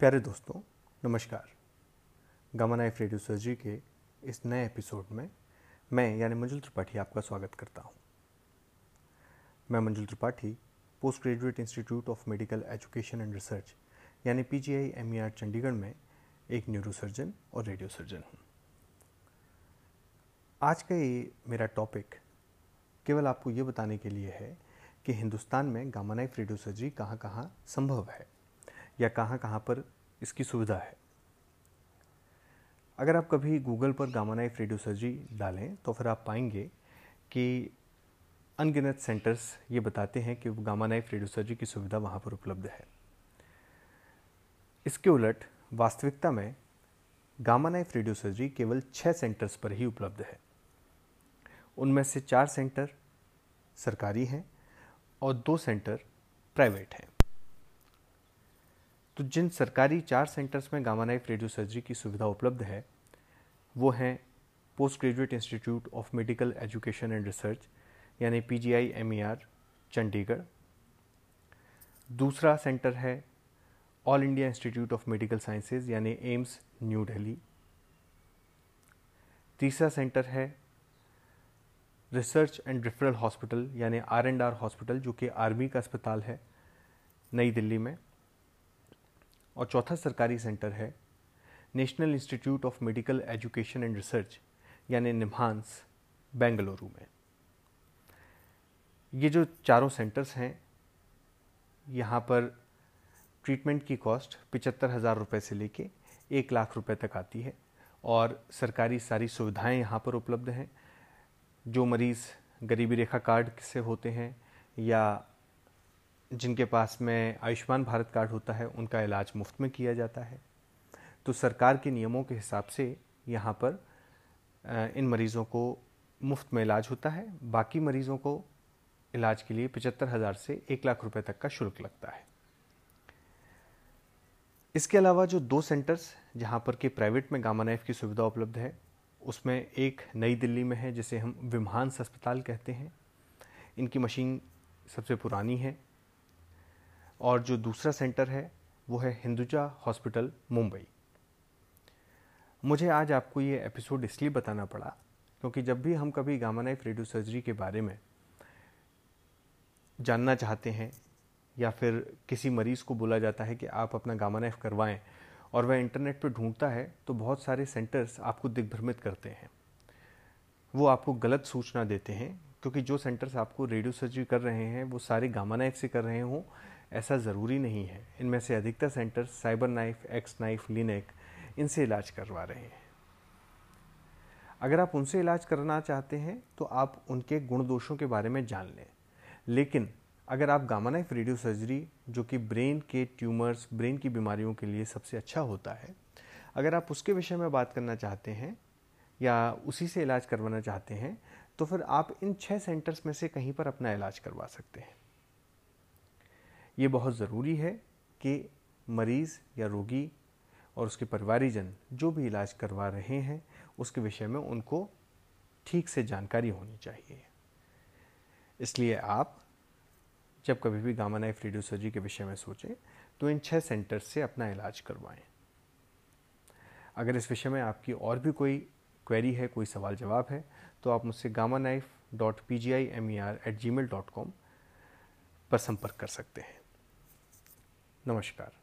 प्यारे दोस्तों, नमस्कार। गामा नाइफ रेडियो सर्जरी के इस नए एपिसोड में मैं, यानी मंजुल त्रिपाठी, आपका स्वागत करता हूँ। मैं Manjul Tripathi post graduate institute of medical education and research यानी P G I M E R Chandigarh में एक न्यूरोसर्जन और रेडियो सर्जन हूँ। आज का ये मेरा टॉपिक केवल आपको ये बताने के लिए है कि हिंदुस्तान में गामा नाइफ रेडियो सर्जरी कहाँ कहाँ संभव है। या कहाँ कहाँ पर इसकी सुविधा है। अगर आप कभी गूगल पर गामा नाइफ रेडियो सर्जरी डालें तो फिर आप पाएँगे कि अनगिनत सेंटर्स ये बताते हैं कि गामा नाइफ रेडियो सर्जरी की सुविधा वहाँ पर उपलब्ध है। इसके उलट, वास्तविकता में गामा नाइफ रेडियो सर्जरी केवल छः सेंटर्स पर ही उपलब्ध है। उनमें से चार सेंटर सरकारी हैं और दो सेंटर प्राइवेट हैं। तो जिन सरकारी चार सेंटर्स में गामा नाइफ रेडियो सर्जरी की सुविधा उपलब्ध है, वो हैं post graduate institute of medical education and research यानी P G I M E R Chandigarh. दूसरा सेंटर है all India institute of medical sciences यानी एम्स न्यू दिल्ली तीसरा सेंटर है रिसर्च एंड रेफरल हॉस्पिटल यानी आर एंड आर हॉस्पिटल जो कि army का अस्पताल है, नई दिल्ली में। और चौथा सरकारी सेंटर है, national institute of medical education and research, यानी निम्हांस, बेंगलुरु में। ये जो चारों सेंटर्स हैं, यहाँ पर ट्रीटमेंट की कॉस्ट पिचहत्तर हज़ार रुपये से लेके एक लाख रुपए तक आती है, और सरकारी सारी सुविधाएँ यहाँ पर उपलब्ध हैं, जो मरीज़ गरीबी रेखा कार्ड से होते हैं या जिनके पास में आयुष्मान भारत कार्ड होता है, उनका इलाज मुफ़्त में किया जाता है। तो सरकार के नियमों के हिसाब से यहाँ पर इन मरीज़ों को मुफ़्त में इलाज होता है। बाकी मरीज़ों को इलाज के लिए पचहत्तर हज़ार से एक लाख रुपए तक का शुल्क लगता है। इसके अलावा जो दो सेंटर्स जहाँ पर कि प्राइवेट में गामा नाइफ की सुविधा उपलब्ध है, उसमें एक नई दिल्ली में है, जिसे हम विम्हांस अस्पताल कहते हैं। इनकी मशीन सबसे पुरानी है और जो दूसरा सेंटर है, वो है हिंदुजा हॉस्पिटल, मुंबई। मुझे आज आपको ये एपिसोड इसलिए बताना पड़ा, क्योंकि जब भी हम कभी गामा नाइफ रेडियो सर्जरी के बारे में जानना चाहते हैं, या फिर किसी मरीज़ को बोला जाता है कि आप अपना गामा नाइफ करवाएँ, और वह इंटरनेट पर ढूंढता है तो बहुत सारे सेंटर्स आपको दिग्भ्रमित करते हैं। वो आपको गलत सूचना देते हैं, क्योंकि जो सेंटर्स आपको रेडियो सर्जरी कर रहे हैं, वो सारे गामा नाइफ से कर रहे हों ऐसा ज़रूरी नहीं है। इनमें से अधिकतर centre cyber knife, X knife, linac, इनसे इलाज करवा रहे हैं। अगर आप उनसे इलाज करना चाहते हैं तो आप उनके गुण दोषों के बारे में जान लें। लेकिन अगर आप गामा नाइफ रेडियो सर्जरी, जो कि ब्रेन के ट्यूमर्स, ब्रेन की बीमारियों के लिए सबसे अच्छा होता है, अगर आप उसके विषय में बात करना चाहते हैं या उसी से इलाज करवाना चाहते हैं तो फिर आप इन छः सेंटर्स में से कहीं पर अपना इलाज करवा सकते हैं। ये बहुत ज़रूरी है कि मरीज़ या रोगी और उसके परिवारीजन जो भी इलाज करवा रहे हैं, उसके विषय में उनको ठीक से जानकारी होनी चाहिए। इसलिए आप जब कभी भी गामा नाइफ रेडियो सर्जरी के विषय में सोचें तो इन छह सेंटर्स से अपना इलाज करवाएँ। अगर इस विषय में आपकी और भी कोई क्वेरी है, कोई सवाल जवाब है तो आप मुझसे gamma knife dot P G I M E R at gmail dot com पर संपर्क कर सकते हैं। नमस्कार